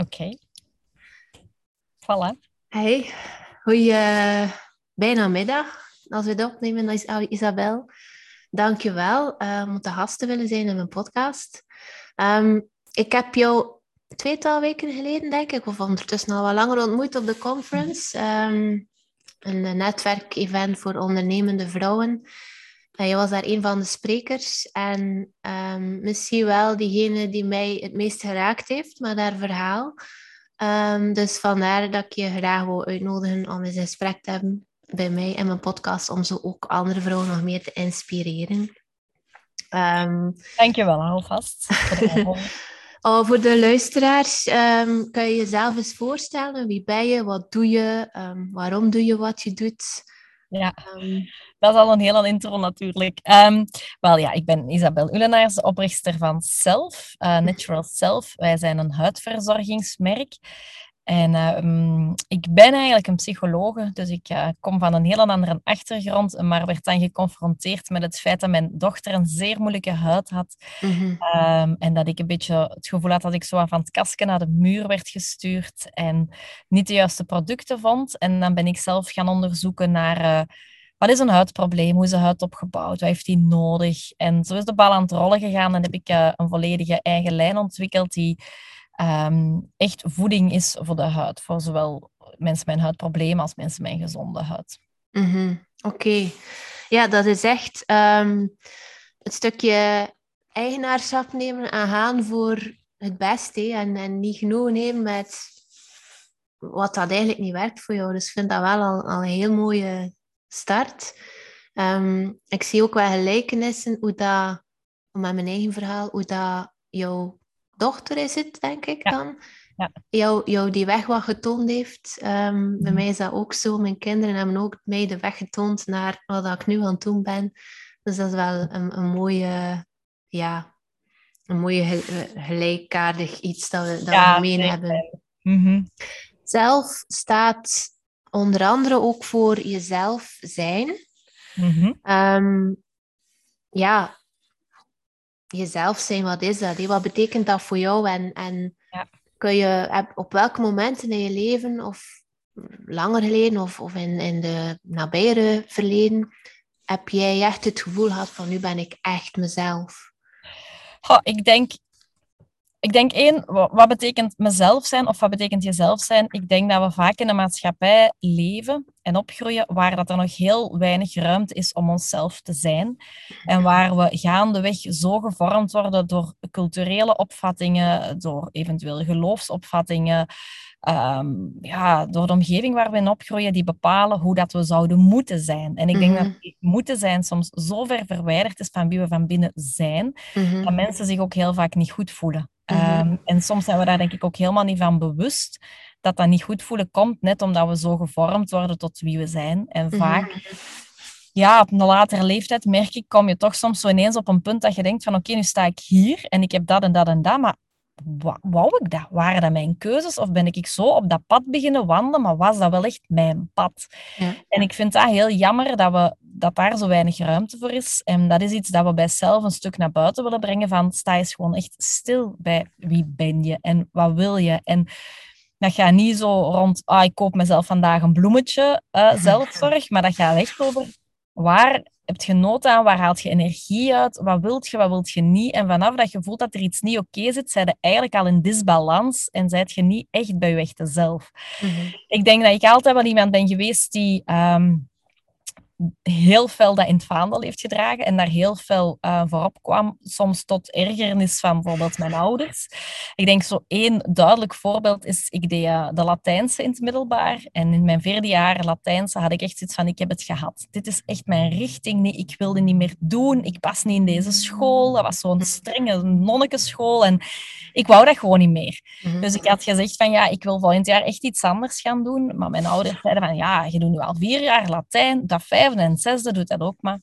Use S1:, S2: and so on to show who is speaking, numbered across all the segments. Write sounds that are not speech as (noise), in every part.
S1: Oké. Voilà.
S2: Hey, goeie bijna middag als we het opnemen, Isabel. Dank je wel uh, om te willen zijn in mijn podcast. Um, ik heb jou tweetal weken geleden, denk ik, of ondertussen al wat langer ontmoet op de conference. Um, een netwerkevent voor ondernemende vrouwen. En je was daar een van de sprekers. En um, misschien wel diegene die mij het meest geraakt heeft met haar verhaal. Um, dus vandaar dat ik je graag wil uitnodigen om eens een gesprek te hebben bij mij in mijn podcast, om zo ook andere vrouwen nog meer te inspireren.
S1: Um, Dank je wel alvast. (laughs)
S2: oh, voor de luisteraars, um, kan je jezelf eens voorstellen? Wie ben je? Wat doe je? Waarom doe je wat je doet?
S1: Ja, dat is al een hele intro natuurlijk. Um, wel ja, ik ben Isabel Ulenaars, oprichter van Self, uh, Natural Self. Wij zijn een huidverzorgingsmerk. En uh, ik ben eigenlijk een psychologe, dus ik uh, kom van een heel andere achtergrond, maar werd dan geconfronteerd met het feit dat mijn dochter een zeer moeilijke huid had. Mm -hmm. um, en dat ik een beetje het gevoel had dat ik zo van het kastje naar de muur werd gestuurd en niet de juiste producten vond. En dan ben ik zelf gaan onderzoeken naar uh, wat is een huidprobleem, hoe is de huid opgebouwd, wat heeft die nodig. En zo is de bal aan het rollen gegaan en heb ik een volledige eigen lijn ontwikkeld die um, echt voeding is voor de huid. Voor zowel mensen met een huidprobleem als mensen met een gezonde huid.
S2: -hmm. Oké. Ja, dat is echt um, het stukje eigenaarschap nemen en gaan voor het beste. En, en niet genoeg nemen met wat dat eigenlijk niet werkt voor jou. Dus ik vind dat wel al, al een heel mooie start. Um, ik zie ook wel gelijkenissen hoe dat, met mijn eigen verhaal, hoe dat jouw dochter is het, denk ik dan. Ja. Jou, jou die weg wat getoond heeft. Um, bij mij is dat ook zo. Mijn kinderen hebben ook mij de weg getoond naar wat ik nu aan het doen ben. Dus dat is wel een, een mooie, ja, een mooie gelijkaardig iets dat we, dat ja, we mee hebben. Mm Zelf staat onder andere ook voor jezelf zijn. Mm -hmm. um, ja, jezelf zijn, wat is dat? Wat betekent dat voor jou? En, en ja. kun je op welke momenten in je leven, of langer geleden, of, of in, in de nabijere verleden, heb jij echt het gevoel gehad van nu ben ik echt mezelf?
S1: Oh, ik denk ik denk één, wat betekent mezelf zijn of wat betekent jezelf zijn? Ik denk dat we vaak in een maatschappij leven en opgroeien waar dat er nog heel weinig ruimte is om onszelf te zijn. En waar we gaandeweg zo gevormd worden door culturele opvattingen, door eventueel geloofsopvattingen, um, ja, door de omgeving waar we in opgroeien, die bepalen hoe dat we zouden moeten zijn. En ik denk dat mhm. moeten zijn soms zo ver verwijderd is van wie we van binnen zijn, mm dat mensen zich ook heel vaak niet goed voelen. Um, en soms zijn we daar denk ik ook helemaal niet van bewust dat dat niet goed voelen komt, net omdat we zo gevormd worden tot wie we zijn. En mhm. vaak, ja, op een latere leeftijd merk ik, kom je toch soms zo ineens op een punt dat je denkt van oké, nu sta ik hier en ik heb dat en dat en dat, maar wou ik dat? Waren dat mijn keuzes? Of ben ik zo op dat pad beginnen wandelen, maar was dat wel echt mijn pad? Ja. En ik vind dat heel jammer dat, we, dat daar zo weinig ruimte voor is. En dat is iets dat we bij zelf een stuk naar buiten willen brengen van sta eens gewoon echt stil bij wie ben je en wat wil je? En dat gaat niet zo rond, ah, ik koop mezelf vandaag een bloemetje, uh, (laughs) zelfzorg, maar dat gaat echt over waar hebt je nood aan, waar haalt je energie uit, wat wilt je, wat wilt je niet. En vanaf dat je voelt dat er iets niet oké zit, zijn je eigenlijk al in disbalans en zijt je niet echt bij je echte zelf. Mm -hmm. Ik denk dat ik altijd wel iemand ben geweest die um, heel fel dat in het vaandel heeft gedragen en daar heel fel uh, voorop kwam, soms tot ergernis van bijvoorbeeld mijn ouders. Ik denk zo één duidelijk voorbeeld is, ik deed uh, de Latijnse in het middelbaar en in mijn vierde jaar Latijnse had ik echt zoiets van, ik heb het gehad. Dit is echt mijn richting, nee, ik wilde niet meer doen, ik pas niet in deze school, dat was zo'n strenge nonnekenschool en ik wou dat gewoon niet meer. Mhm. Dus ik had gezegd van, ja, ik wil volgend jaar echt iets anders gaan doen, maar mijn ouders zeiden van, ja, je doet nu al vier jaar Latijn, dat vijf vijfde en zesde doet dat ook maar.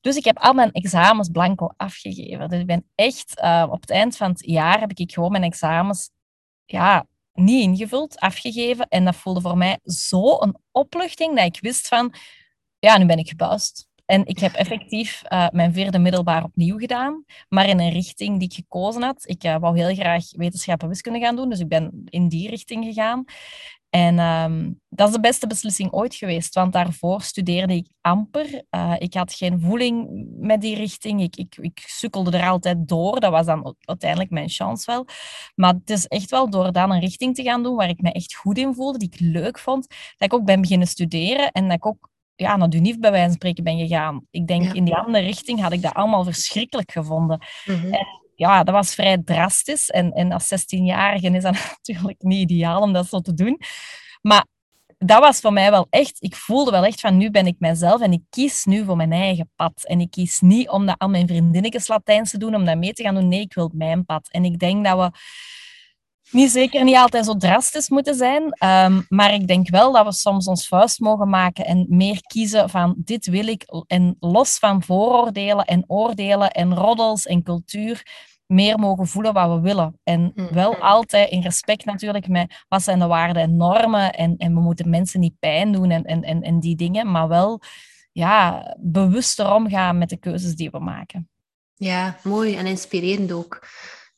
S1: Dus ik heb al mijn examens blanco afgegeven. Dus ik ben echt, uh, op het eind van het jaar heb ik gewoon mijn examens ja, niet ingevuld, afgegeven. En dat voelde voor mij zo een opluchting dat ik wist van, ja, nu ben ik gebuist. En ik heb effectief uh, mijn vierde middelbaar opnieuw gedaan, maar in een richting die ik gekozen had. Ik uh, wou heel graag wetenschappen wiskunde gaan doen, dus ik ben in die richting gegaan. En um, dat is de beste beslissing ooit geweest, want daarvoor studeerde ik amper. Uh, ik had geen voeling met die richting. Ik, ik, ik sukkelde er altijd door. Dat was dan uiteindelijk mijn chance wel. Maar het is echt wel door dan een richting te gaan doen waar ik me echt goed in voelde, die ik leuk vond, dat ik ook ben beginnen studeren en dat ik ook ja, naar de UNIF bij wijze van spreken ben gegaan. Ik denk, in die andere richting had ik dat allemaal verschrikkelijk gevonden. Mm -hmm. en, ja, dat was vrij drastisch. En, en als 16-jarige is dat (laughs) natuurlijk niet ideaal om dat zo te doen. Maar dat was voor mij wel echt, ik voelde wel echt van nu ben ik mezelf en ik kies nu voor mijn eigen pad. En ik kies niet om dat aan mijn vriendinnetjes Latijns te doen, om dat mee te gaan doen. Nee, ik wil mijn pad. En ik denk dat we niet zeker niet altijd zo drastisch moeten zijn, um, maar ik denk wel dat we soms ons vuist mogen maken en meer kiezen van dit wil ik en los van vooroordelen en oordelen en roddels en cultuur meer mogen voelen wat we willen. En mm. wel altijd in respect natuurlijk met wat zijn de waarden en normen en, en we moeten mensen niet pijn doen en, en, en, en die dingen, maar wel ja, bewuster omgaan met de keuzes die we maken.
S2: Ja, mooi en inspirerend ook.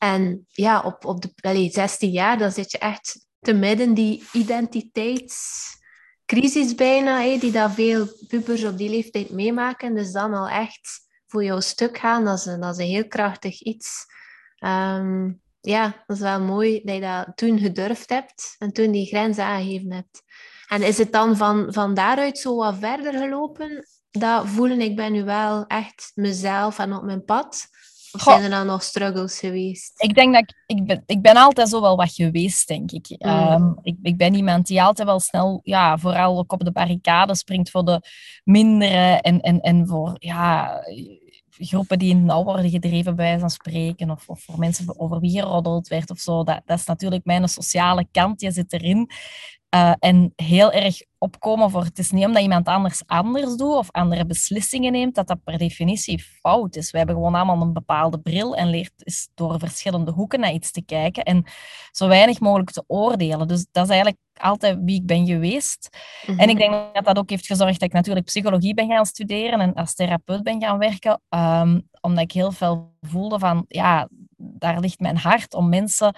S2: En ja, op, op de allez, 16 jaar, dan zit je echt te midden die identiteitscrisis bijna, die dat veel pubers op die leeftijd meemaken. Dus dan al echt voor jouw stuk gaan, dat is een, dat is heel krachtig iets. Um, ja, dat is wel mooi dat je dat toen gedurfd hebt en toen die grens aangegeven hebt. En is het dan van, van daaruit zo wat verder gelopen? Dat voelen, ik ben nu wel echt mezelf en op mijn pad. Of zijn er dan nog struggles geweest?
S1: Ik denk dat ik, ik, ben, ik ben altijd zo wel wat geweest, denk ik. Mm. Um, ik. Ik ben iemand die altijd wel snel, ja, vooral ook op de barricade springt voor de mindere en, en, en voor, ja, groepen die in het nauw worden gedreven, bij wijze van spreken, of, of voor mensen over wie geroddeld werd of zo. Dat, dat is natuurlijk mijn sociale kant, je zit erin. Uh, en heel erg opkomen voor het is niet omdat iemand anders anders doet of andere beslissingen neemt, dat dat per definitie fout is. We hebben gewoon allemaal een bepaalde bril en leert is door verschillende hoeken naar iets te kijken en zo weinig mogelijk te oordelen. Dus dat is eigenlijk altijd wie ik ben geweest. En ik mhm. denk dat dat ook heeft gezorgd dat ik natuurlijk psychologie ben gaan studeren en als therapeut ben gaan werken, um, omdat ik heel veel voelde van, ja, daar ligt mijn hart om mensen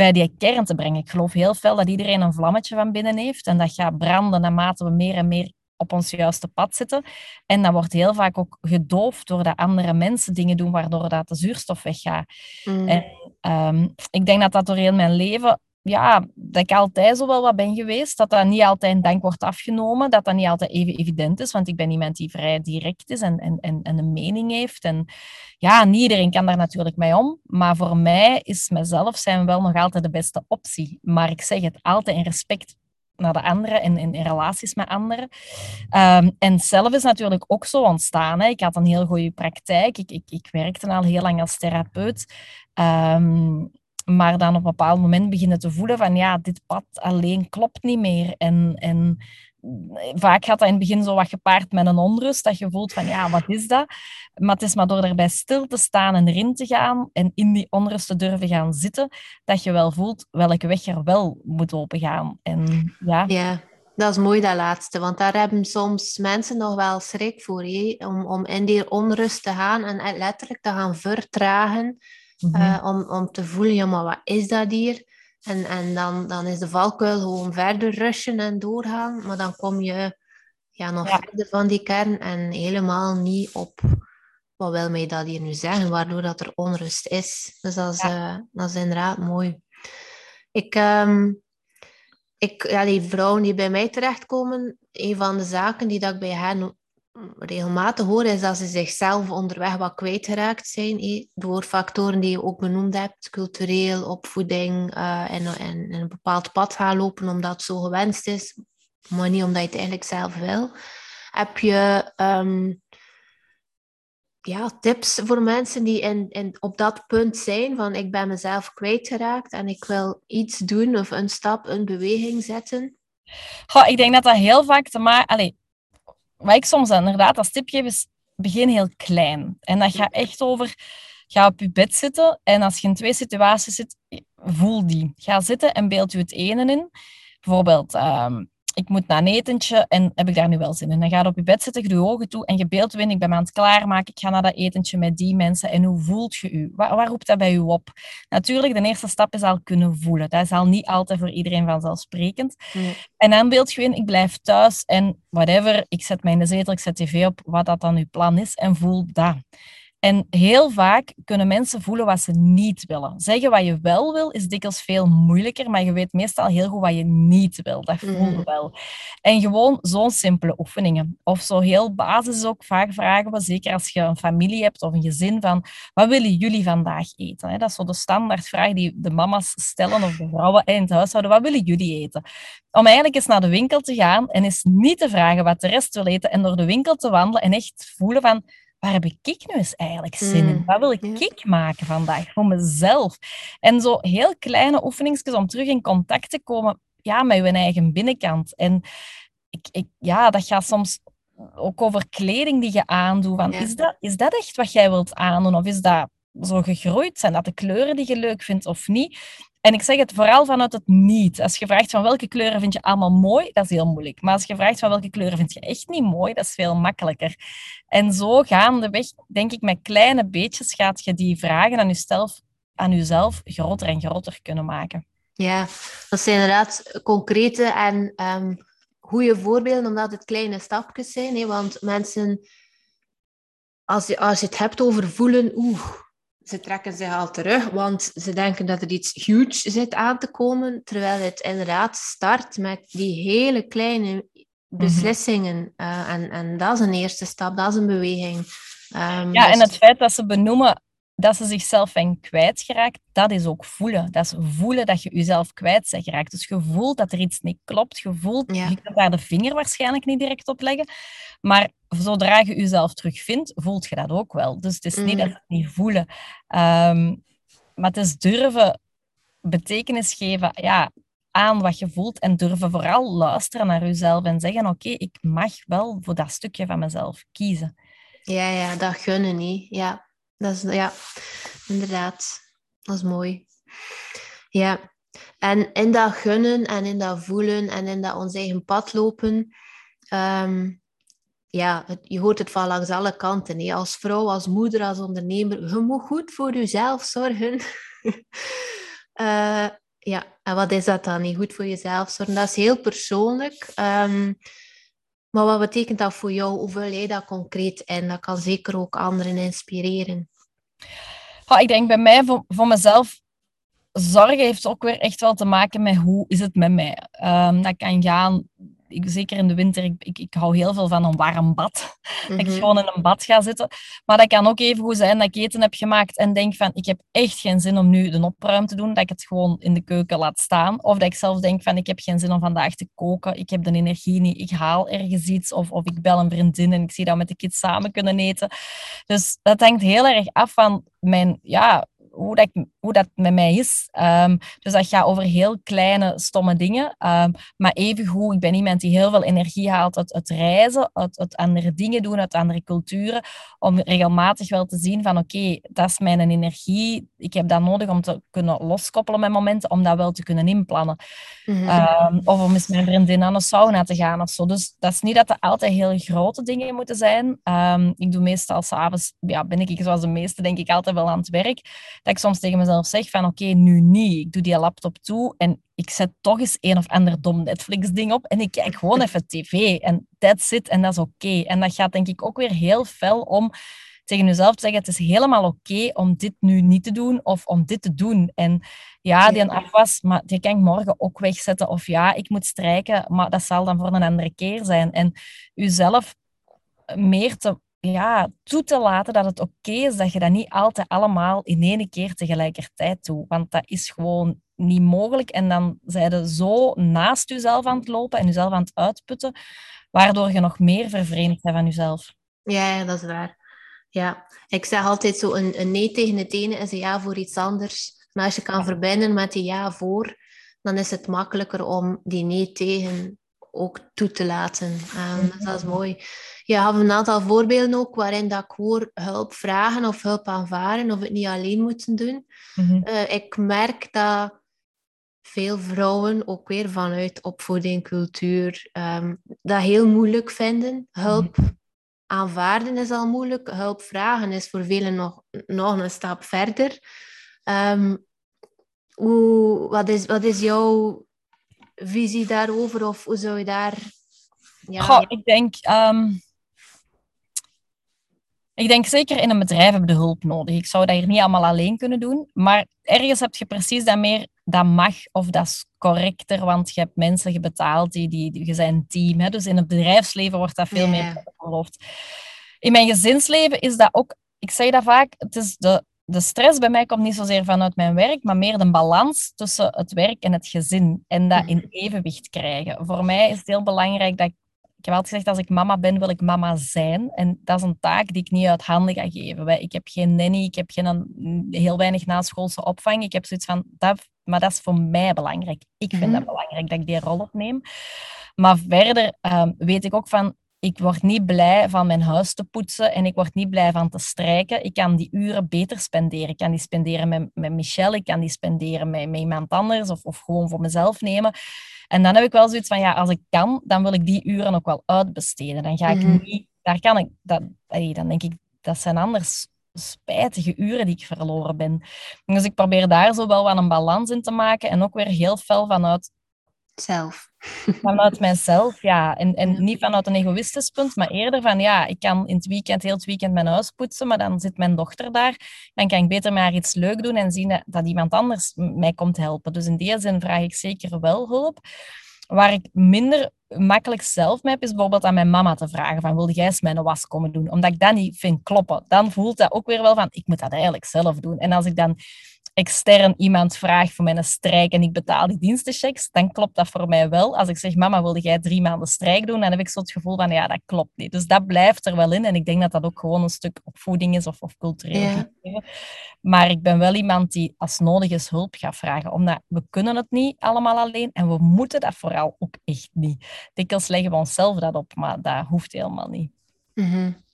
S1: bij die kern te brengen. Ik geloof heel veel dat iedereen een vlammetje van binnen heeft en dat gaat branden naarmate we meer en meer op ons juiste pad zitten. En dat wordt heel vaak ook gedoofd doordat andere mensen dingen doen waardoor dat de zuurstof weggaat. Mm. En um, ik denk dat dat door heel mijn leven ja, dat ik altijd zo wel wat ben geweest, dat dat niet altijd in dank wordt afgenomen, dat dat niet altijd even evident is, want ik ben iemand die vrij direct is en, en, en, en een mening heeft. En ja, niet iedereen kan daar natuurlijk mee om, maar voor mij is mezelf zijn wel nog altijd de beste optie. Maar ik zeg het altijd in respect naar de anderen en in, relaties met anderen. Um, en zelf is natuurlijk ook zo ontstaan. Hè. Ik had een heel goede praktijk. Ik, ik, ik werkte al heel lang als therapeut. Um, maar dan op een bepaald moment beginnen te voelen van ja, dit pad alleen klopt niet meer. En, en vaak gaat dat in het begin zo wat gepaard met een onrust, dat je voelt van ja, wat is dat? Maar het is maar door erbij stil te staan en erin te gaan en in die onrust te durven gaan zitten, dat je wel voelt welke weg er wel moet opengaan. En, ja.
S2: ja, dat is mooi dat laatste, want daar hebben soms mensen nog wel schrik voor, om, om in die onrust te gaan en letterlijk te gaan vertragen mm om, om te voelen, ja, maar wat is dat hier? En, en dan, dan is de valkuil gewoon verder rushen en doorgaan, maar dan kom je ja, nog verder van die kern en helemaal niet op wat wil mij dat hier nu zeggen, waardoor dat er onrust is. Dus dat is, ja. uh, dat is inderdaad mooi. Ik, um, ik, ja, die vrouwen die bij mij terechtkomen, een van de zaken die dat ik bij hen regelmatig hoor, is dat ze zichzelf onderweg wat kwijtgeraakt zijn. door factoren die je ook benoemd hebt, cultureel, opvoeding uh, en, en, een bepaald pad gaan lopen omdat het zo gewenst is, maar niet omdat je het eigenlijk zelf wil. Heb je um, ja, tips voor mensen die in, in, op dat punt zijn van ik ben mezelf kwijtgeraakt en ik wil iets doen of een stap, een beweging zetten?
S1: Goh, ik denk dat dat heel vaak te maken wat ik soms inderdaad als tip geef, is begin heel klein. En dat gaat echt over, ga op je bed zitten en als je in twee situaties zit, voel die. Ga zitten en beeld je het ene in. Bijvoorbeeld, um, ik moet naar een etentje en heb ik daar nu wel zin in? Dan ga je op je bed zitten, je je ogen toe en je beeldt in, ik ben me aan het klaarmaken, ik ga naar dat etentje met die mensen. En hoe voelt je u? Waar, waar roept dat bij u op? Natuurlijk, de eerste stap is al kunnen voelen. Dat is al niet altijd voor iedereen vanzelfsprekend. Nee. En dan beeld je in, ik blijf thuis en whatever, ik zet mij in de zetel, ik zet tv op, wat dat dan uw plan is en voel dat. En heel vaak kunnen mensen voelen wat ze niet willen. Zeggen wat je wel wil is dikwijls veel moeilijker, maar je weet meestal heel goed wat je niet wil. Dat voel je mhm. wel. En gewoon zo'n simpele oefeningen. Of zo heel basis ook. Vaak vragen we, zeker als je een familie hebt of een gezin, van wat willen jullie vandaag eten? Dat is zo de standaardvraag die de mama's stellen of de vrouwen in het huishouden. Wat willen jullie eten? Om eigenlijk eens naar de winkel te gaan en eens niet te vragen wat de rest wil eten en door de winkel te wandelen en echt voelen van waar heb ik nu eens eigenlijk zin in? Mm, wat wil ik ja. maken vandaag voor mezelf? En zo heel kleine oefeningsjes om terug in contact te komen ja, met je eigen binnenkant. En ik, ik, ja, dat gaat soms ook over kleding die je aandoet. Van, is, dat, is dat echt wat jij wilt aandoen? Of is dat zo gegroeid? Zijn dat de kleuren die je leuk vindt of niet? En ik zeg het vooral vanuit het niet. Als je vraagt van welke kleuren vind je allemaal mooi, dat is heel moeilijk. Maar als je vraagt van welke kleuren vind je echt niet mooi, dat is veel makkelijker. En zo gaandeweg, denk ik, met kleine beetjes gaat je die vragen aan jezelf, aan jezelf groter en groter kunnen maken.
S2: Ja, dat zijn inderdaad concrete en um, goede voorbeelden, omdat het kleine stapjes zijn. Hè? Want mensen, als je, als je het hebt over voelen, oeh, ze trekken zich al terug, want ze denken dat er iets huge zit aan te komen, terwijl het inderdaad start met die hele kleine beslissingen. uh, en, en dat is een eerste stap, dat is een beweging.
S1: Um, ja, dus... en het feit dat ze benoemen dat ze zichzelf zijn kwijtgeraakt, dat is ook voelen. Dat is voelen dat je jezelf kwijt bent geraakt. Dus je voelt dat er iets niet klopt. Je voelt, je kunt daar de vinger waarschijnlijk niet direct op leggen. Maar zodra je jezelf terugvindt, voelt je dat ook wel. Dus het is niet mm. dat het niet voelen. Ehm, maar het is durven betekenis geven ja, aan wat je voelt en durven vooral luisteren naar jezelf en zeggen, oké, ik mag wel voor dat stukje van mezelf kiezen.
S2: Ja, ja, dat gunnen niet. Ja, dat is, ja, inderdaad. Dat is mooi. Ja, en in dat gunnen en in dat voelen en in dat ons eigen pad lopen, ehm, ja, je hoort het van langs alle kanten. Hè. Als vrouw, als moeder, als ondernemer, je moet goed voor jezelf zorgen. uh, (laughs) ja, en wat is dat dan? Niet goed voor jezelf zorgen? Dat is heel persoonlijk. Um, maar wat betekent dat voor jou? Hoe vul jij dat concreet in? Dat kan zeker ook anderen inspireren.
S1: ik denk bij mij, voor, voor mezelf, zorgen heeft ook weer echt wel te maken met hoe is het met mij. Um, dat kan gaan ik, zeker in de winter, ik, ik, ik, hou heel veel van een warm bad. (laughs) Dat ik mhm. gewoon in een bad ga zitten. Maar dat kan ook even goed zijn dat ik eten heb gemaakt en denk van, ik heb echt geen zin om nu de opruim te doen, dat ik het gewoon in de keuken laat staan. Of dat ik zelf denk van, ik heb geen zin om vandaag te koken, ik heb de energie niet, ik haal ergens iets. Of, of ik bel een vriendin en ik zie dat we met de kids samen kunnen eten. Dus dat hangt heel erg af van mijn, ja, hoe, dat, hoe dat met mij is. Um, dus dat gaat over heel kleine, stomme dingen. Um, maar evengoed, ik ben iemand die heel veel energie haalt uit het reizen, uit, uit andere dingen doen, uit andere culturen. Om regelmatig wel te zien van oké, dat is mijn energie. Ik heb dat nodig om te kunnen loskoppelen met momenten, om dat wel te kunnen inplannen. Mm -hmm. of om eens met mijn vriendin aan de sauna te gaan of zo. Dus dat is niet dat er altijd heel grote dingen moeten zijn. ik doe meestal s'avonds, ja, ben ik zoals de meeste denk ik altijd wel aan het werk dat ik soms tegen mezelf zeg van oké, nu niet. Ik doe die laptop toe en ik zet toch eens een of ander dom Netflix-ding op en ik kijk gewoon even (laughs) tv. En that's it, en dat is oké. En dat gaat denk ik ook weer heel fel om tegen jezelf te zeggen, het is helemaal oké om dit nu niet te doen of om dit te doen. En ja, die een afwas, maar die kan ik morgen ook wegzetten. Of ja, ik moet strijken, maar dat zal dan voor een andere keer zijn. En jezelf meer te ja, toe te laten dat het oké is dat je dat niet altijd allemaal in één keer tegelijkertijd doet. Want dat is gewoon niet mogelijk. En dan zijn je zo naast jezelf aan het lopen en jezelf aan het uitputten, waardoor je nog meer vervreemd bent van jezelf.
S2: Ja, ja, dat is waar. Ja, ik zeg altijd zo, een, een nee tegen het ene is een ja voor iets anders. Maar als je kan verbinden met die ja voor, dan is het makkelijker om die nee tegen ook toe te laten. Um, dat is mooi. Je had een aantal voorbeelden ook waarin dat ik hoor hulp vragen of hulp aanvaren of het niet alleen moeten doen. Mhm. Eh, ik merk dat veel vrouwen, ook weer vanuit opvoeding, cultuur, ehm, dat heel moeilijk vinden. Hulp mhm. aanvaarden is al moeilijk. Hulp vragen is voor velen nog, nog een stap verder. Um, hoe, wat, is, wat is jouw visie daarover? Of hoe zou je daar...
S1: Ja, Goh, ik denk... Ehm, ik denk zeker in een bedrijf heb je hulp nodig. Ik zou dat hier niet allemaal alleen kunnen doen. Maar ergens heb je precies dat meer, dat mag of dat is correcter, want je hebt mensen betaald, die, die, je bent een team. Hè? Dus in het bedrijfsleven wordt dat veel meer geloofd. In mijn gezinsleven is dat ook, ik zeg dat vaak, het is de, de stress bij mij komt niet zozeer vanuit mijn werk, maar meer de balans tussen het werk en het gezin. En dat in evenwicht krijgen. Voor mij is het heel belangrijk dat ik ik heb altijd gezegd, als ik mama ben, wil ik mama zijn. En dat is een taak die ik niet uit handen ga geven. Ik heb geen nanny, ik heb geen, heel weinig naschoolse opvang. Ik heb zoiets van, dat, maar dat is voor mij belangrijk. Ik vind mm dat belangrijk dat ik die rol opneem. Maar verder ehm, weet ik ook van, ik word niet blij van mijn huis te poetsen en ik word niet blij van te strijken. Ik kan die uren beter spenderen. Ik kan die spenderen met, met Michelle, ik kan die spenderen met, met iemand anders of, of gewoon voor mezelf nemen. En dan heb ik wel zoiets van, ja, als ik kan, dan wil ik die uren ook wel uitbesteden. Dan ga ik mhm. niet, daar kan ik, dat, dan denk ik, dat zijn anders spijtige uren die ik verloren ben. Dus ik probeer daar zo wel wat een balans in te maken en ook weer heel fel vanuit
S2: zelf.
S1: Vanuit mijzelf, ja. En, en niet vanuit een egoïstisch punt, maar eerder van, ja, ik kan in het weekend, heel het weekend mijn huis poetsen, maar dan zit mijn dochter daar. Dan kan ik beter maar iets leuk doen en zien dat, iemand anders mij komt helpen. Dus in die zin vraag ik zeker wel hulp. Waar ik minder makkelijk zelf mee heb, is bijvoorbeeld aan mijn mama te vragen van, wil jij eens mijn was komen doen? Omdat ik dat niet vind kloppen. Dan voelt dat ook weer wel van, ik moet dat eigenlijk zelf doen. En als ik dan extern iemand vraagt voor mijn strijk en ik betaal die dienstenchecks, dan klopt dat voor mij wel. Als ik zeg, mama, wilde jij drie maanden strijk doen? Dan heb ik zo het gevoel van, ja, dat klopt niet. Dus dat blijft er wel in. En ik denk dat dat ook gewoon een stuk opvoeding is of, of cultureel. Ja. Maar ik ben wel iemand die als nodig is hulp gaat vragen. Omdat we kunnen het niet allemaal alleen en we moeten dat vooral ook echt niet. Dikwijls leggen we onszelf dat op, maar dat hoeft helemaal niet.
S2: Mm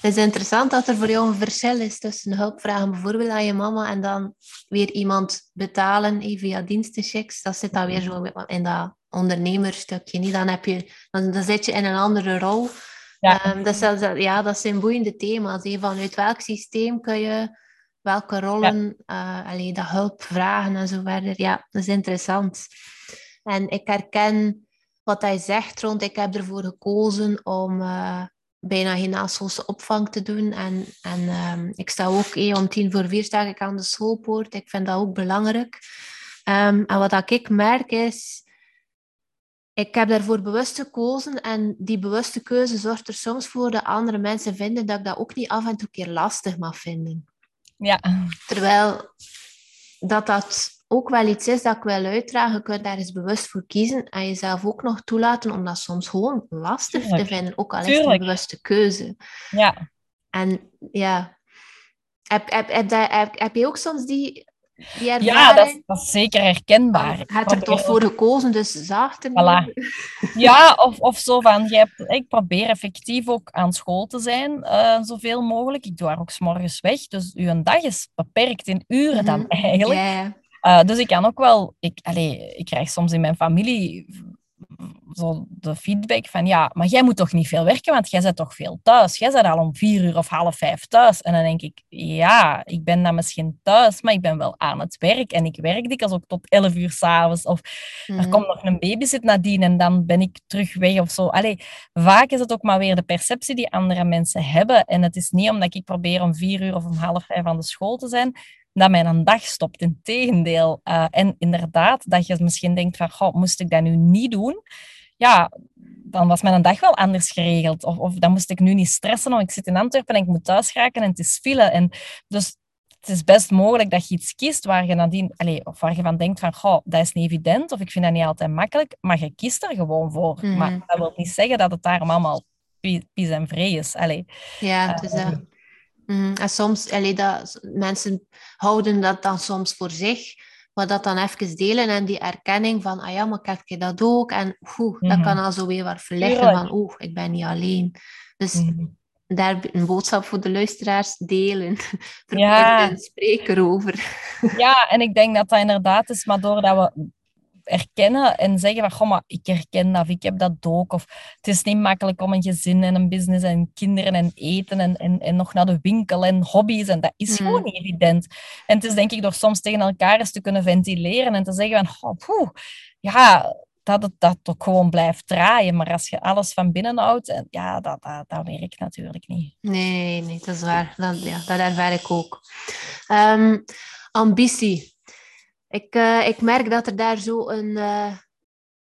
S2: het is interessant dat er voor jou een verschil is tussen hulpvragen bijvoorbeeld aan je mama en dan weer iemand betalen via dienstenchecks. Dat zit dan weer zo in dat ondernemerstukje. Niet? Dan, heb je, dan, dan zit je in een andere rol. Ja. Um, dat, is, ja, dat zijn boeiende thema's. He. Vanuit welk systeem kun je welke rollen, ja. uh, allee, dat hulp vragen en zo verder. Ja, dat is interessant. En ik herken wat hij zegt rond, ik heb ervoor gekozen om... Uh, bijna geen naschoolse opvang te doen. En, en um, ik sta ook eh, om tien voor vier sta ik aan de schoolpoort. Ik vind dat ook belangrijk. Um, en wat ik merk is, ik heb daarvoor bewust gekozen en die bewuste keuze zorgt er soms voor dat andere mensen vinden dat ik dat ook niet af en toe keer lastig mag vinden.
S1: Ja.
S2: Terwijl dat dat ook wel iets is dat ik wil uitdragen. Je kunt daar eens bewust voor kiezen en jezelf ook nog toelaten om dat soms gewoon lastig te vinden, ook al is het een bewuste keuze.
S1: Ja.
S2: En ja, heb, heb, heb, heb, heb je ook soms die, die ervaring?
S1: Ja, dat, dat is zeker herkenbaar. Je
S2: hebt er toch voor gekozen, dus zachter.
S1: Voilà. (laughs) Ja, of, of zo van, ik probeer effectief ook aan school te zijn, uh, zoveel mogelijk. Ik doe haar ook s morgens weg, dus uw dag is beperkt in uren dan mhm. eigenlijk. Uh, dus ik kan ook wel, ik, allez, ik krijg soms in mijn familie zo de feedback van ja, maar jij moet toch niet veel werken, want jij zit toch veel thuis. Jij zit al om vier uur of half vijf thuis. En dan denk ik, ja, ik ben dan misschien thuis, maar ik ben wel aan het werk. En ik werk dikwijls ook tot elf uur s'avonds. Of er mhm. komt nog een babysit nadien en dan ben ik terug weg of zo. Allee, vaak is het ook maar weer de perceptie die andere mensen hebben. En het is niet omdat ik probeer om vier uur of om half vijf aan de school te zijn, dat mijn dag stopt. Integendeel. Uh, en inderdaad, dat je misschien denkt van, goh, moest ik dat nu niet doen? Ja, dan was mijn dag wel anders geregeld. Of, of dan moest ik nu niet stressen, want ik zit in Antwerpen en ik moet thuis raken en het is file. En dus het is best mogelijk dat je iets kiest waar je nadien, allez, of waar je van denkt van, goh, dat is niet evident, of ik vind dat niet altijd makkelijk, maar je kiest er gewoon voor. Mhm. Maar dat wil niet zeggen dat het daarom allemaal pies en vree is. Allee,
S2: ja, het is uh, Mm, en soms, allee, dat, mensen houden dat dan soms voor zich, maar dat dan even delen en die erkenning van, ah ja, maar kijk je dat ook? En oeh, dat mhm. kan al zo weer wat verleggen van, oeh, ik ben niet alleen. Dus mm. daar een boodschap voor de luisteraars delen. (laughs)
S1: ja.
S2: een spreker over.
S1: ja, en ik denk dat dat inderdaad is, maar doordat we erkennen en zeggen van, goh, maar ik herken dat of ik heb dat ook. Of het is niet makkelijk om een gezin en een business en kinderen en eten en, en, en nog naar de winkel en hobby's. En dat is gewoon niet evident. En het is denk ik door soms tegen elkaar eens te kunnen ventileren en te zeggen van, oh, ja, dat het dat ook gewoon blijft draaien. Maar als je alles van binnen houdt, ja, dat, dat, dat werkt natuurlijk niet.
S2: Nee, nee, dat is waar. Dat, ja, dat ervaar ik ook. Ehm, ambitie. Ik, uh, ik merk dat er daar zo een, uh,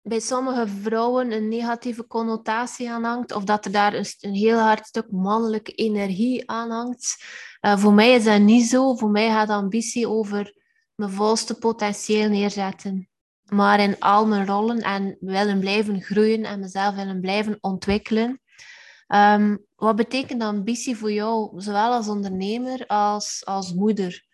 S2: bij sommige vrouwen een negatieve connotatie aan hangt, of dat er daar een, heel hard stuk mannelijke energie aan hangt. Uh, voor mij is dat niet zo. Voor mij gaat ambitie over mijn volste potentieel neerzetten maar in al mijn rollen en willen blijven groeien en mezelf willen blijven ontwikkelen. Um, wat betekent ambitie voor jou, zowel als ondernemer als als moeder?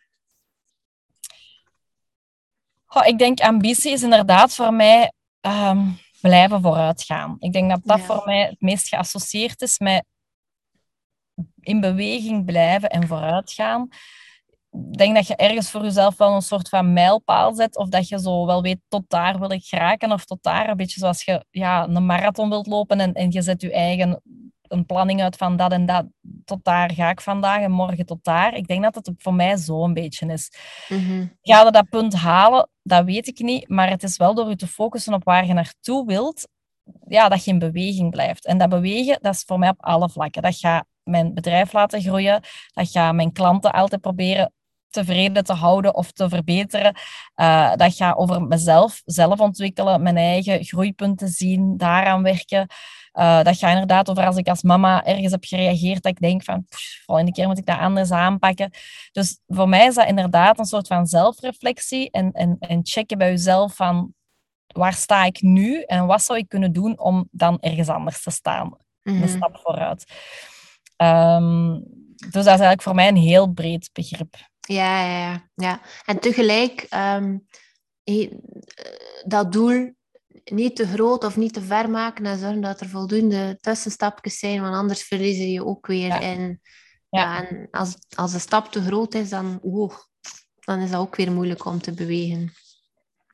S1: Oh, ik denk ambitie is inderdaad voor mij um, blijven vooruitgaan. Ik denk dat dat voor mij het meest geassocieerd is met in beweging blijven en vooruitgaan ik denk dat je ergens voor jezelf wel een soort van mijlpaal zet. Of dat je zo wel weet, tot daar wil ik geraken. Of tot daar, een beetje zoals je ja, een marathon wilt lopen. En, en je zet je eigen een planning uit van dat en dat. Tot daar ga ik vandaag en morgen tot daar. Ik denk dat het voor mij zo een beetje is. Mm Ga je dat punt halen? Dat weet ik niet. Maar het is wel door je te focussen op waar je naartoe wilt. Ja, dat je in beweging blijft. En dat bewegen, dat is voor mij op alle vlakken. Dat gaat mijn bedrijf laten groeien. Dat gaat mijn klanten altijd proberen tevreden te houden of te verbeteren. Uh, dat gaat over mezelf, zelf ontwikkelen, mijn eigen groeipunten zien, daaraan werken. Uh, dat gaat inderdaad over als ik als mama ergens heb gereageerd, dat ik denk van, pff, volgende keer moet ik dat anders aanpakken. Dus voor mij is dat inderdaad een soort van zelfreflectie en, en, en checken bij jezelf van, waar sta ik nu en wat zou ik kunnen doen om dan ergens anders te staan? Een mhm. stap vooruit. Um, dus dat is eigenlijk voor mij een heel breed begrip.
S2: Ja, ja, ja. En tegelijk um, dat doel niet te groot of niet te ver maken en zorgen dat er voldoende tussenstapjes zijn, want anders verliezen je ook weer. Ja. En, ja. en als, als de stap te groot is, dan, oh, dan is dat ook weer moeilijk om te bewegen.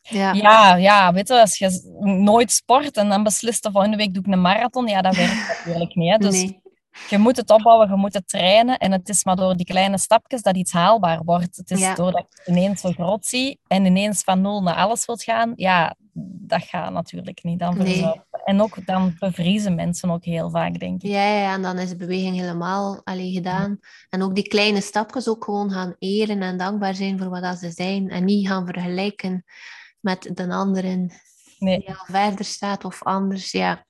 S1: Ja. ja, ja, weet je, als je nooit sport en dan beslist de volgende week doe ik een marathon, ja, dat werkt (laughs) natuurlijk niet. Hè. Dus nee je moet het opbouwen, je moet het trainen. En het is maar door die kleine stapjes dat iets haalbaar wordt. Het is ja. doordat je ineens zo groot ziet en ineens van nul naar alles wilt gaan. Ja, dat gaat natuurlijk niet. Dan nee. En ook dan bevriezen mensen ook heel vaak, denk ik.
S2: Ja, ja en dan is de beweging helemaal alleen gedaan. En ook die kleine stapjes ook gewoon gaan eren en dankbaar zijn voor wat ze zijn. En niet gaan vergelijken met de anderen nee. die al verder staat of anders. Ja.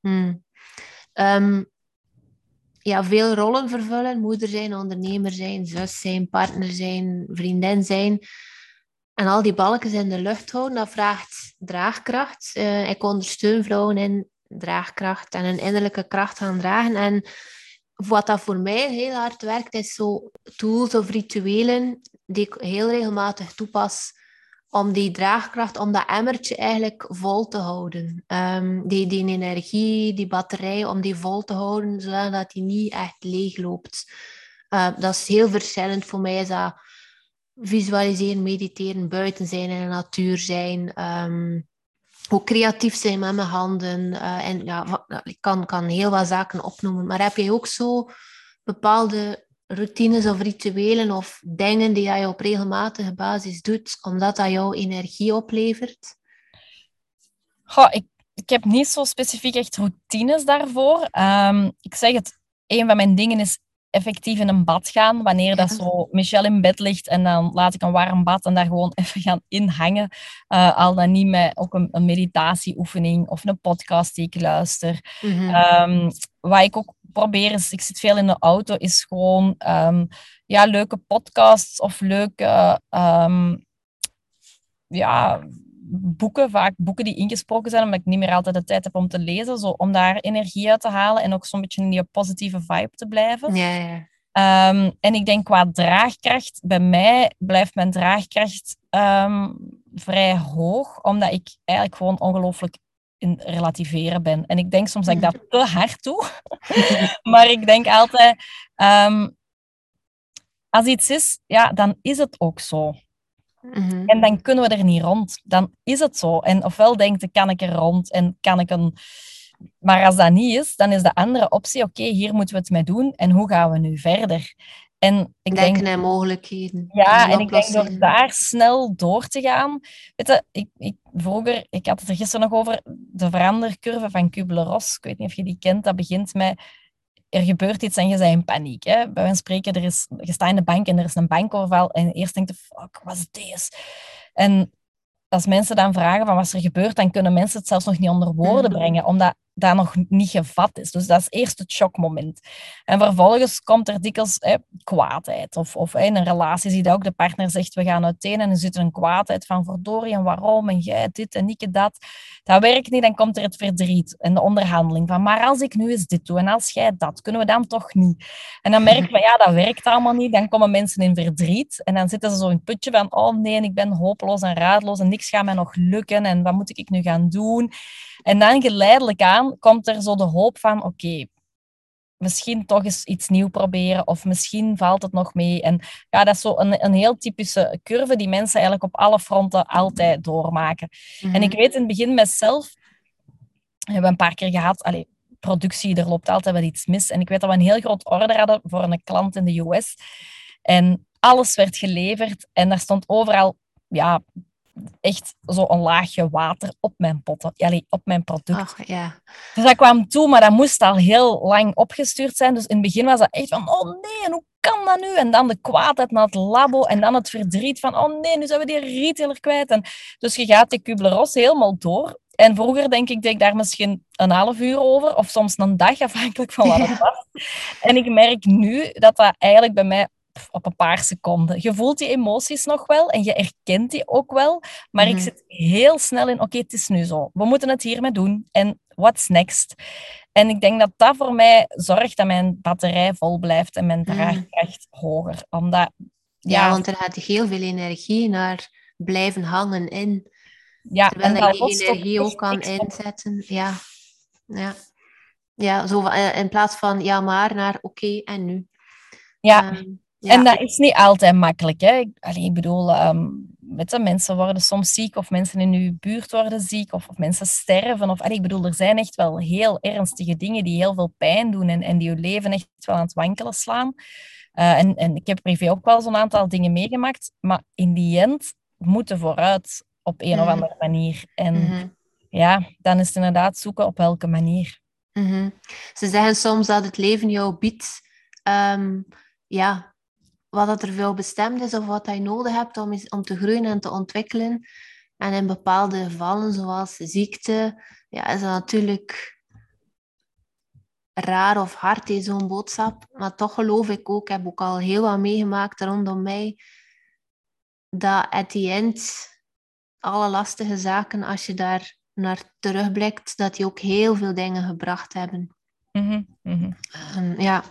S2: Hmm. Um, ja, veel rollen vervullen. Moeder zijn, ondernemer zijn, zus zijn, partner zijn, vriendin zijn. En al die balkjes in de lucht houden, dat vraagt draagkracht. Uh, ik ondersteun vrouwen in draagkracht en een innerlijke kracht gaan dragen. En wat dat voor mij heel hard werkt, is zo tools of rituelen die ik heel regelmatig toepas om die draagkracht, om dat emmertje eigenlijk vol te houden. Um, die, die energie, die batterij, om die vol te houden, zodat die niet echt leeg loopt. Uh, dat is heel verschillend. Voor mij is visualiseren, mediteren, buiten zijn in de natuur zijn. Um, ook creatief zijn met mijn handen. Uh, en ja, ik kan, kan heel wat zaken opnoemen. Maar heb jij ook zo bepaalde routines of rituelen of dingen die je op regelmatige basis doet, omdat dat jouw energie oplevert?
S1: Goh, ik, ik heb niet zo specifiek echt routines daarvoor. Um, ik zeg het, een van mijn dingen is effectief in een bad gaan. Wanneer dat zo Michelle in bed ligt en dan laat ik een warm bad en daar gewoon (laughs) even gaan inhangen. Uh, al dan niet met ook een, een meditatieoefening of een podcast die ik luister. Mm um, wat ik ook probeer is, ik zit veel in de auto, is gewoon um, ja, leuke podcasts of leuke um, ja, boeken, vaak boeken die ingesproken zijn, omdat ik niet meer altijd de tijd heb om te lezen, zo, om daar energie uit te halen en ook zo'n beetje in die positieve vibe te blijven.
S2: Ja, ja.
S1: Um, en ik denk qua draagkracht, bij mij blijft mijn draagkracht um, vrij hoog, omdat ik eigenlijk gewoon ongelooflijk in relativeren ben. En ik denk soms dat ik dat te hard doe. (laughs) maar ik denk altijd, um, als iets is, ja, dan is het ook zo. Mhm. En dan kunnen we er niet rond. Dan is het zo. En ofwel denkt kan ik er rond en kan ik een... Maar als dat niet is, dan is de andere optie, oké, hier moeten we het mee doen en hoe gaan we nu verder? En ik
S2: Denken denk, mogelijkheden.
S1: Ja, en ik denk door daar snel door te gaan. Weet je, ik, ik, vroeger, ik had het er gisteren nog over, de verandercurve van Kubler-Ross. Ik weet niet of je die kent. Dat begint met, er gebeurt iets en je bent in paniek. Hè? Bij wijze spreken, er is, je staat in de bank en er is een bankoverval. En eerst denk je, fuck, wat is deze? En als mensen dan vragen van wat is er gebeurt, dan kunnen mensen het zelfs nog niet onder woorden mm. brengen, omdat dat nog niet gevat is. Dus dat is eerst het shockmoment. En vervolgens komt er dikwijls kwaadheid. Of, of in een relatie zie je ook de partner zegt, we gaan uiteen en er zit een kwaadheid van verdorie en waarom en jij dit en ik dat. Dat werkt niet, dan komt er het verdriet en de onderhandeling van, maar als ik nu eens dit doe en als jij dat, kunnen we dan toch niet? En dan merk je, ja, dat werkt allemaal niet. Dan komen mensen in verdriet en dan zitten ze zo in het putje van, oh nee, ik ben hopeloos en raadloos en niks gaat mij nog lukken en wat moet ik nu gaan doen? En dan geleidelijk aan komt er zo de hoop van, oké, misschien toch eens iets nieuw proberen of misschien valt het nog mee. En ja, dat is zo een, een heel typische curve die mensen eigenlijk op alle fronten altijd doormaken. En ik mhm. weet in het begin met zelf, we hebben een paar keer gehad, allez, productie, er loopt altijd wel iets mis. En ik weet dat we een heel groot order hadden voor een klant in de US. En alles werd geleverd en daar stond overal ja, echt zo een laagje water op mijn potten, allee, op mijn product.
S2: Ja.
S1: Dus dat kwam toe, maar dat moest al heel lang opgestuurd zijn. Dus in het begin was dat echt van, oh nee, en hoe kan dat nu? En dan de kwaadheid naar het labo en dan het verdriet van, oh nee, nu zijn we die retailer kwijt. En dus je gaat die Kubler-Ross helemaal door. En vroeger denk ik, denk ik daar misschien een half uur over, of soms een dag, (laughs) afhankelijk van wat het was. En ik merk nu dat dat eigenlijk bij mij op een paar seconden. Je voelt die emoties nog wel en je erkent die ook wel, maar ik mhm. zit heel snel in, oké, het is nu zo. We moeten het hiermee doen en what's next? En ik denk dat dat voor mij zorgt dat mijn batterij vol blijft en mijn mhm. draagkracht hoger. Omdat,
S2: ja, want er gaat heel veel energie naar blijven hangen in. Ja, terwijl en je die energie ook kan inzetten. Ja. Ja. ja, zo eh, in plaats van ja maar naar oké en nu.
S1: Ja, ehm, en dat is niet altijd makkelijk. Hè? ik bedoel, um, mensen worden soms ziek of mensen in uw buurt worden ziek of, of mensen sterven. Of, allee, ik bedoel, er zijn echt wel heel ernstige dingen die heel veel pijn doen en, en die je leven echt wel aan het wankelen slaan. Uh, en, en ik heb privé ook wel zo'n aantal dingen meegemaakt, maar in die end moeten vooruit op een of mhm. andere manier. En mhm. ja, dan is het inderdaad zoeken op welke manier.
S2: Mhm. Ze zeggen soms dat het leven jou biedt um, ja, wat dat er veel bestemd is of wat je nodig hebt om, om te groeien en te ontwikkelen. En in bepaalde gevallen, zoals ziekte, ja, is dat natuurlijk raar of hard, zo'n boodschap. Maar toch geloof ik ook, ik heb ook al heel wat meegemaakt rondom mij, dat at the end alle lastige zaken, als je daar naar terugblikt, dat die ook heel veel dingen gebracht hebben. Mm -hmm. ja.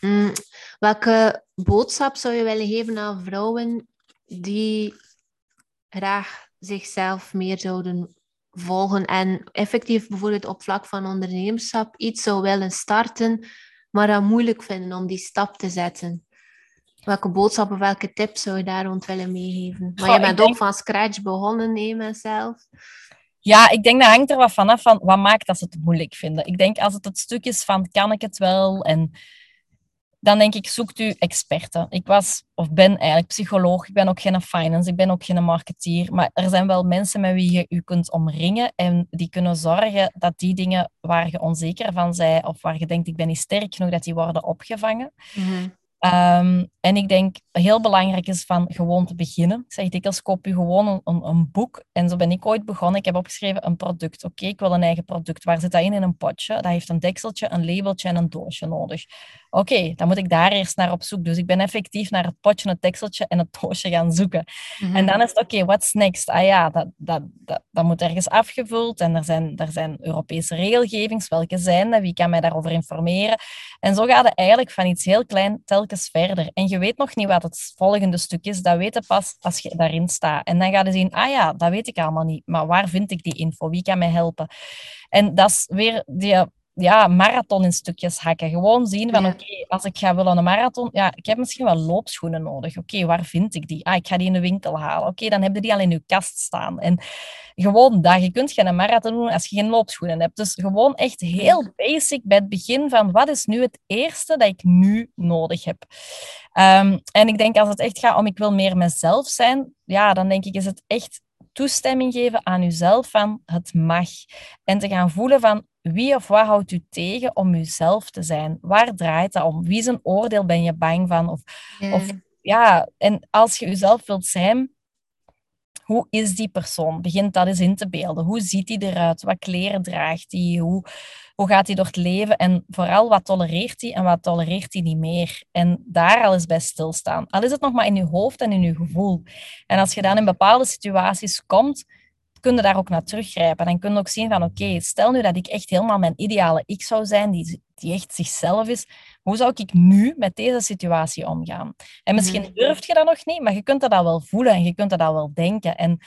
S2: Mm, welke boodschap zou je willen geven aan vrouwen die graag zichzelf meer zouden volgen en effectief bijvoorbeeld op vlak van ondernemerschap iets zou willen starten, maar dat moeilijk vinden om die stap te zetten? Welke boodschap of welke tips zou je daar rond willen meegeven? Maar je bent ook van scratch begonnen, nemen zelf.
S1: Ja, ik denk dat hangt er wat vanaf van wat maakt dat ze het moeilijk vinden. Ik denk als het het stuk is van kan ik het wel en dan denk ik, zoekt u experten. Ik was, of ben eigenlijk psycholoog, ik ben ook geen finance, ik ben ook geen marketeer, maar er zijn wel mensen met wie je u kunt omringen en die kunnen zorgen dat die dingen waar je onzeker van bent of waar je denkt, ik ben niet sterk genoeg, dat die worden opgevangen. Mm Ehm, en ik denk heel belangrijk is van gewoon te beginnen. Ik zeg dikwijls, koop je gewoon een, een, boek. En zo ben ik ooit begonnen. Ik heb opgeschreven een product. Oké, ik wil een eigen product. Waar zit dat in? In een potje. Dat heeft een dekseltje, een labeltje en een doosje nodig. Oké, dan moet ik daar eerst naar op zoek. Dus ik ben effectief naar het potje, het dekseltje en het doosje gaan zoeken. En mhm. dan is het, oké, what's next? Ah ja, dat, dat, dat, dat moet ergens afgevuld. En er zijn, er zijn Europese regelgevings. Welke zijn dat? Wie kan mij daarover informeren? En zo gaat het eigenlijk van iets heel klein telkens verder. En je weet nog niet wat het volgende stuk is. Dat weet je pas als je daarin staat. En dan ga je zien, ah ja, dat weet ik allemaal niet. Maar waar vind ik die info? Wie kan mij helpen? En dat is weer die ja, marathon in stukjes hakken. Gewoon zien van,
S2: Ja.
S1: oké, als ik ga willen een marathon, ja, ik heb misschien wel loopschoenen nodig. Oké, waar vind ik die? Ah, ik ga die in de winkel halen. Oké, dan heb je die al in je kast staan. En gewoon dat, je kunt geen marathon doen als je geen loopschoenen hebt. Dus gewoon echt heel basic bij het begin van, wat is nu het eerste dat ik nu nodig heb? Ehm, en ik denk als het echt gaat om, ik wil meer mezelf zijn, ja, dan denk ik, is het echt toestemming geven aan uzelf van het mag. En te gaan voelen van wie of wat houdt u tegen om uzelf te zijn? Waar draait dat om? Wie zijn oordeel ben je bang van? Of, of ja, en als je uzelf wilt zijn, hoe is die persoon? Begint dat eens in te beelden. Hoe ziet hij eruit? Wat kleren draagt hij? Hoe, hoe gaat hij door het leven? En vooral, wat tolereert hij en wat tolereert hij niet meer? En daar al eens bij stilstaan. Al is het nog maar in je hoofd en in je gevoel. En als je dan in bepaalde situaties komt, kun je daar ook naar teruggrijpen. Dan kun je ook zien van, oké, stel nu dat ik echt helemaal mijn ideale ik zou zijn, die, die echt zichzelf is. Hoe zou ik nu met deze situatie omgaan? En misschien
S2: Mhm.
S1: durf je dat nog niet, maar je kunt dat al wel voelen en je kunt dat al wel denken. En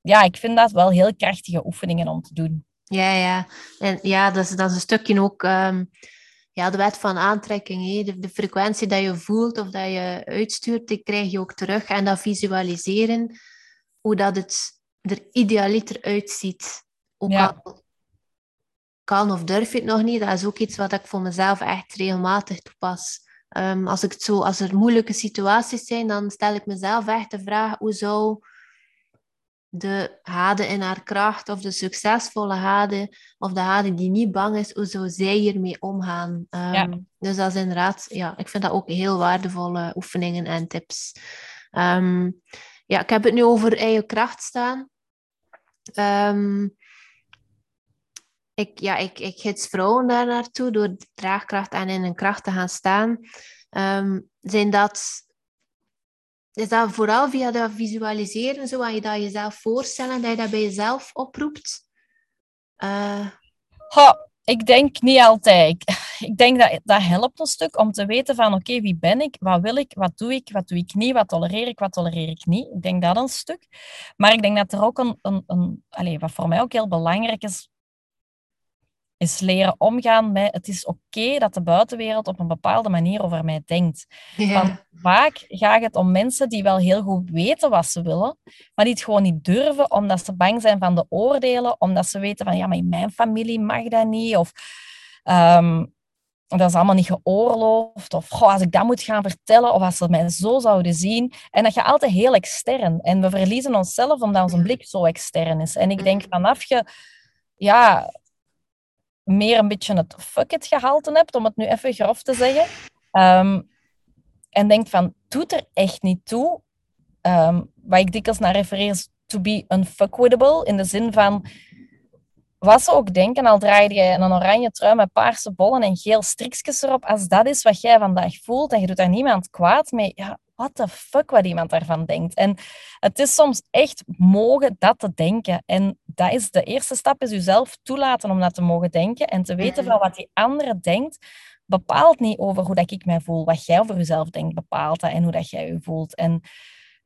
S1: ja, ik vind dat wel heel krachtige oefeningen om te doen.
S2: Ja, ja. En ja, dat is, dat is een stukje ook ehm, ja, de wet van aantrekking. De, de frequentie dat je voelt of dat je uitstuurt, die krijg je ook terug. En dat visualiseren, hoe dat het er idealiter uitziet. Ook
S1: Ja.
S2: al kan of durf je het nog niet, dat is ook iets wat ik voor mezelf echt regelmatig toepas. Ehm, als, ik het zo, als er moeilijke situaties zijn, dan stel ik mezelf echt de vraag, hoe zou de Hade in haar kracht, of de succesvolle Hade, of de Hade die niet bang is, hoe zou zij hiermee omgaan? Ehm,
S1: Ja.
S2: Dus dat is inderdaad, ja, ik vind dat ook heel waardevolle oefeningen en tips. Ehm, ja, ik heb het nu over eigen kracht staan. Ehm, ik, ja, ik, ik gids vrouwen daar naartoe door de draagkracht en in hun kracht te gaan staan. Ehm, zijn dat, is dat vooral via dat visualiseren, zo, je dat jezelf voorstellen, dat je dat bij jezelf oproept?
S1: Goh, ik denk niet altijd. (laughs) Ik- denk dat dat helpt een stuk om te weten van oké, wie ben ik, wat wil ik, wat doe ik, wat doe ik niet, wat tolereer ik, wat tolereer ik niet. Ik denk dat een stuk. Maar ik denk dat er ook een, een, een allez, wat voor mij ook heel belangrijk is, is leren omgaan met het is oké dat de buitenwereld op een bepaalde manier over mij denkt.
S2: ja.
S1: Want vaak gaat het om mensen die wel heel goed weten wat ze willen, maar die het gewoon niet durven omdat ze bang zijn van de oordelen, omdat ze weten van ja, maar in mijn familie mag dat niet, of ehm, dat is allemaal niet geoorloofd, of goh, als ik dat moet gaan vertellen, of als ze mij zo zouden zien. En dat je altijd heel extern. En we verliezen onszelf omdat onze blik zo extern is. En ik denk vanaf je ja, meer een beetje het fuck it gehalte hebt, om het nu even grof te zeggen, ehm, en denkt van, doet er echt niet toe. Ehm, waar ik dikwijls naar refereer is to be unfuckwittable, in de zin van, wat ze ook denken, al draai je een oranje trui met paarse bollen en geel strikjes erop, als dat is wat jij vandaag voelt en je doet daar niemand kwaad mee, ja, what the fuck wat iemand daarvan denkt. En het is soms echt mogen dat te denken. En dat is de eerste stap, is jezelf toelaten om dat te mogen denken en te weten
S2: Mhm.
S1: van wat die andere denkt, bepaalt niet over hoe dat ik mij voel. Wat jij over jezelf denkt, bepaalt dat en hoe dat jij je voelt. En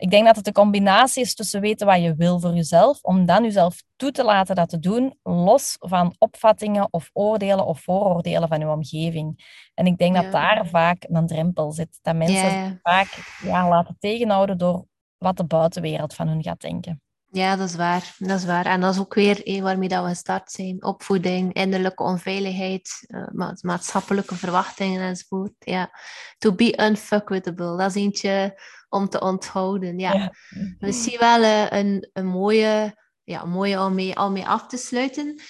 S1: ik denk dat het een combinatie is tussen weten wat je wil voor jezelf, om dan jezelf toe te laten dat te doen, los van opvattingen of oordelen of vooroordelen van je omgeving. En ik denk
S2: Ja.
S1: dat daar vaak een drempel zit. Dat mensen
S2: Ja,
S1: vaak ja, laten tegenhouden door wat de buitenwereld van hun gaat denken.
S2: Ja, dat is waar. Dat is waar. En dat is ook weer eh, waarmee dat we gestart zijn. Opvoeding, innerlijke onveiligheid, eh, ma- maatschappelijke verwachtingen enzovoort. Ja. To be unfuckwittable. Dat is eentje om te onthouden. Ja.
S1: Ja.
S2: Misschien wel eh, een, een mooie, ja, mooie om mee, om mee af te sluiten.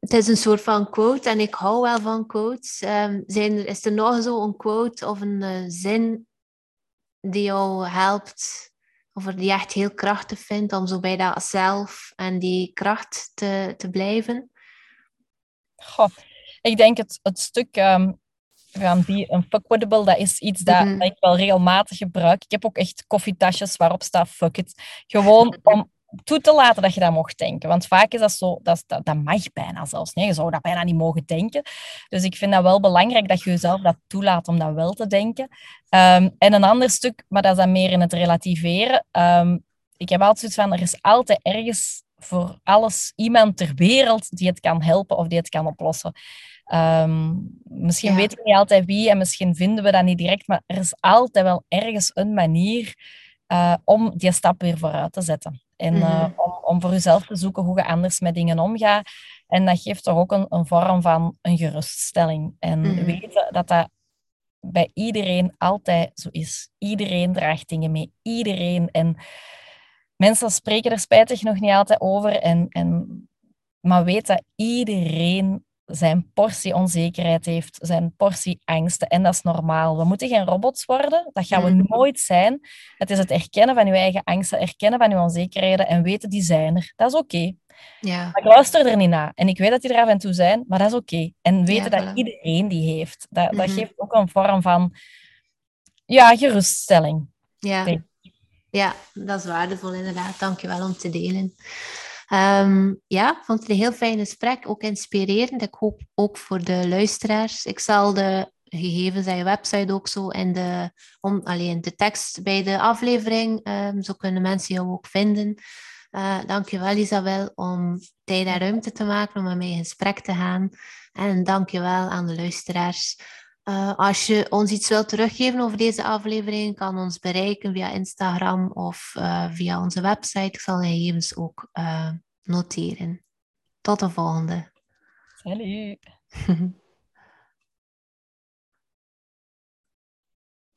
S2: Het is een soort van quote en ik hou wel van quotes. Ehm, zijn er, is er nog zo een quote of een eh, zin die jou helpt of die je echt heel krachtig vindt om zo bij dat zelf en die kracht te, te blijven?
S1: Goh, ik denk het, het stuk ehm, van die unfuckwittable, dat is iets dat,
S2: Mhm.
S1: dat ik wel regelmatig gebruik. Ik heb ook echt koffietasjes waarop staat fuck it. Gewoon (laughs) om toe te laten dat je dat mocht denken. Want vaak is dat zo, dat, dat, dat mag bijna zelfs. Nee, je zou dat bijna niet mogen denken. Dus ik vind dat wel belangrijk dat je jezelf dat toelaat om dat wel te denken. Ehm, en een ander stuk, maar dat is dan meer in het relativeren. Ehm, ik heb altijd zoiets van, er is altijd ergens voor alles iemand ter wereld die het kan helpen of die het kan oplossen. Ehm, misschien
S2: Ja.
S1: weten we niet altijd wie en misschien vinden we dat niet direct, maar er is altijd wel ergens een manier eh, om die stap weer vooruit te zetten. En eh,
S2: Mhm.
S1: om, om voor jezelf te zoeken hoe je anders met dingen omgaat. En dat geeft toch ook een, een vorm van een geruststelling. En
S2: Mhm.
S1: weten dat dat bij iedereen altijd zo is. Iedereen draagt dingen mee. Iedereen. En mensen spreken er spijtig nog niet altijd over. En, en, maar weet dat iedereen zijn portie onzekerheid heeft, zijn portie angsten. En dat is normaal. We moeten geen robots worden. Dat gaan we
S2: Mhm.
S1: nooit zijn. Het is het erkennen van je eigen angsten, erkennen van je onzekerheden en weten die zijn er. Dat is oké.
S2: Ja.
S1: Maar ik luister er niet naar. En ik weet dat die er af en toe zijn, maar dat is oké. En weten dat
S2: voilà.
S1: iedereen die heeft. Dat, dat
S2: Mhm.
S1: geeft ook een vorm van ja, geruststelling.
S2: Ja. ja, dat is waardevol inderdaad. Dankjewel om te delen. Ehm, ja, vond het een heel fijn gesprek, ook inspirerend. Ik hoop ook voor de luisteraars. Ik zal de gegevens aan je website ook zo in de, om, alleen de tekst bij de aflevering, ehm, zo kunnen mensen jou ook vinden. Eh dankjewel Isabel om tijd en ruimte te maken om met mij in gesprek te gaan. En dankjewel aan de luisteraars. Uh, als je ons iets wilt teruggeven over deze aflevering, kan ons bereiken via Instagram of uh, via onze website. Ik zal de gegevens ook uh, noteren. Tot de volgende.
S1: Salut. (laughs)